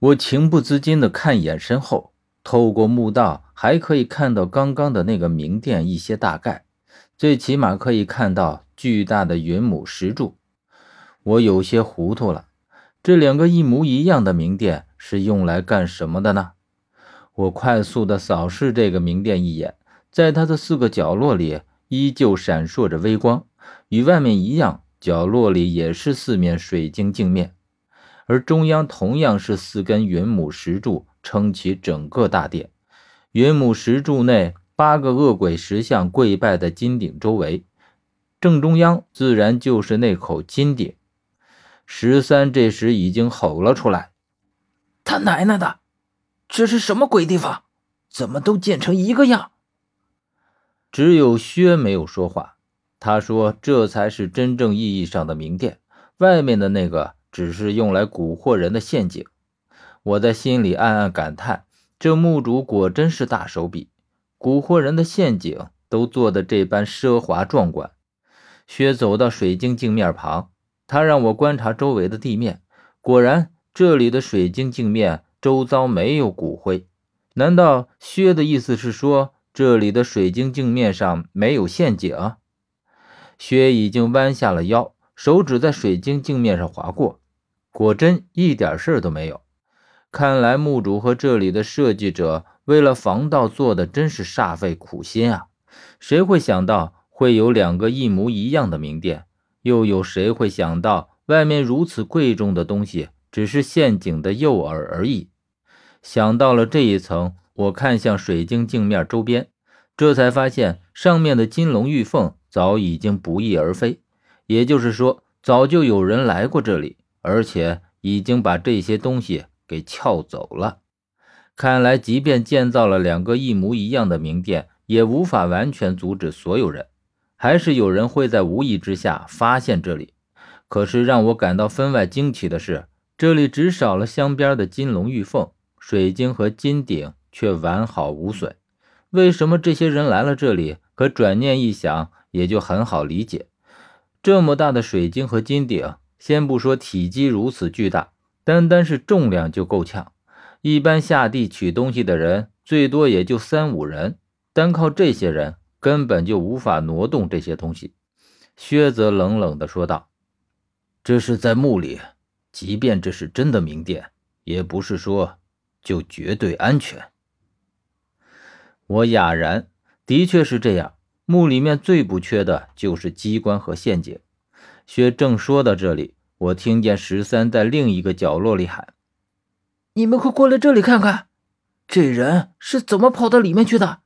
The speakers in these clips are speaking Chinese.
我情不自禁地看一眼身后，透过墓道还可以看到刚刚的那个明殿一些大概，最起码可以看到巨大的云母石柱。我有些糊涂了，这两个一模一样的明殿是用来干什么的呢？我快速地扫视这个明殿一眼，在它的四个角落里依旧闪烁着微光，与外面一样，角落里也是四面水晶镜面。而中央同样是四根云母石柱撑起整个大殿，云母石柱内八个恶鬼石像跪拜在金鼎周围，正中央自然就是那口金鼎。十三这时已经吼了出来：“他奶奶的，这是什么鬼地方？怎么都建成一个样？”只有薛没有说话，他说：“这才是真正意义上的明殿，外面的那个。”只是用来蛊惑人的陷阱，我在心里暗暗感叹：这墓主果真是大手笔，蛊惑人的陷阱都做得这般奢华壮观。薛走到水晶镜面旁，他让我观察周围的地面，果然这里的水晶镜面周遭没有骨灰。难道薛的意思是说，这里的水晶镜面上没有陷阱？薛已经弯下了腰，手指在水晶镜面上划过。果真一点事儿都没有，看来墓主和这里的设计者为了防盗做的真是煞费苦心啊！谁会想到会有两个一模一样的名店？又有谁会想到外面如此贵重的东西只是陷阱的诱饵而已？想到了这一层，我看向水晶镜面周边，这才发现上面的金龙玉凤早已经不翼而飞，也就是说，早就有人来过这里。而且已经把这些东西给撬走了。看来，即便建造了两个一模一样的名店，也无法完全阻止所有人。还是有人会在无意之下发现这里。可是让我感到分外惊奇的是，这里只少了镶边的金龙玉凤，水晶和金顶却完好无损。为什么这些人来了这里？可转念一想，也就很好理解。这么大的水晶和金顶。先不说体积如此巨大，单单是重量就够呛。一般下地取东西的人，最多也就三五人，单靠这些人根本就无法挪动这些东西。薛泽冷冷地说道：“这是在墓里，即便这是真的名店，也不是说就绝对安全。”我哑然，的确是这样。墓里面最不缺的就是机关和陷阱。薛正说到这里，我听见十三在另一个角落里喊：“你们快过来这里看看，这人是怎么跑到里面去的？”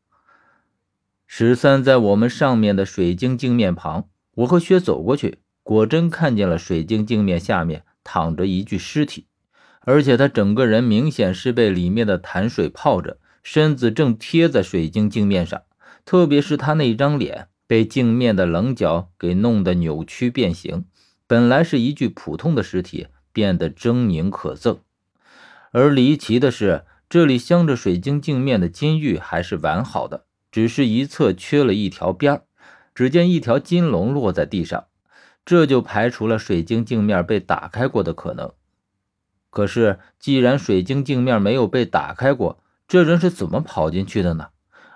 十三在我们上面的水晶镜面旁，我和薛走过去，果真看见了水晶镜面下面躺着一具尸体，而且他整个人明显是被里面的潭水泡着，身子正贴在水晶镜面上，特别是他那张脸。被镜面的棱角给弄得扭曲变形，本来是一具普通的尸体，变得狰狞可憎。而离奇的是，这里镶着水晶镜面的金玉还是完好的，只是一侧缺了一条边只见一条金龙落在地上，这就排除了水晶镜面被打开过的可能。可是，既然水晶镜面没有被打开过，这人是怎么跑进去的呢？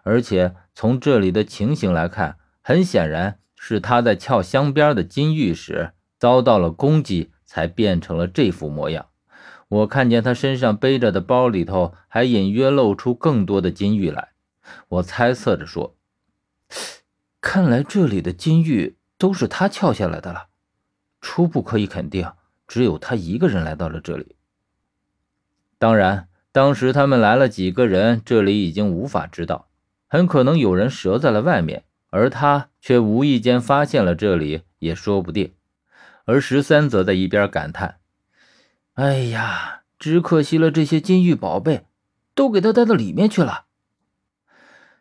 而且从这里的情形来看，很显然是他在撬镶边的金玉时遭到了攻击，才变成了这副模样。我看见他身上背着的包里头还隐约露出更多的金玉来。我猜测着说：“看来这里的金玉都是他撬下来的了。初步可以肯定，只有他一个人来到了这里。当然，当时他们来了几个人，这里已经无法知道，很可能有人折在了外面。”而他却无意间发现了这里，也说不定。而十三则在一边感叹：“哎呀，只可惜了这些金玉宝贝，都给他带到里面去了。”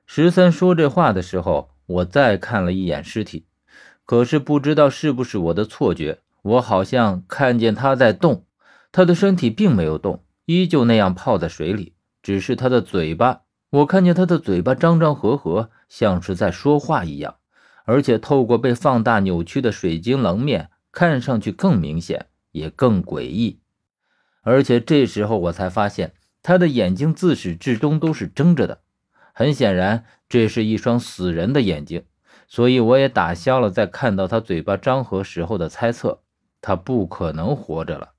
十三说这话的时候，我再看了一眼尸体，可是不知道是不是我的错觉，我好像看见他在动，他的身体并没有动，依旧那样泡在水里，只是他的嘴巴。我看见他的嘴巴张张合合，像是在说话一样，而且透过被放大扭曲的水晶棱面，看上去更明显，也更诡异。而且这时候我才发现，他的眼睛自始至终都是睁着的。很显然，这是一双死人的眼睛，所以我也打消了在看到他嘴巴张合时候的猜测，他不可能活着了。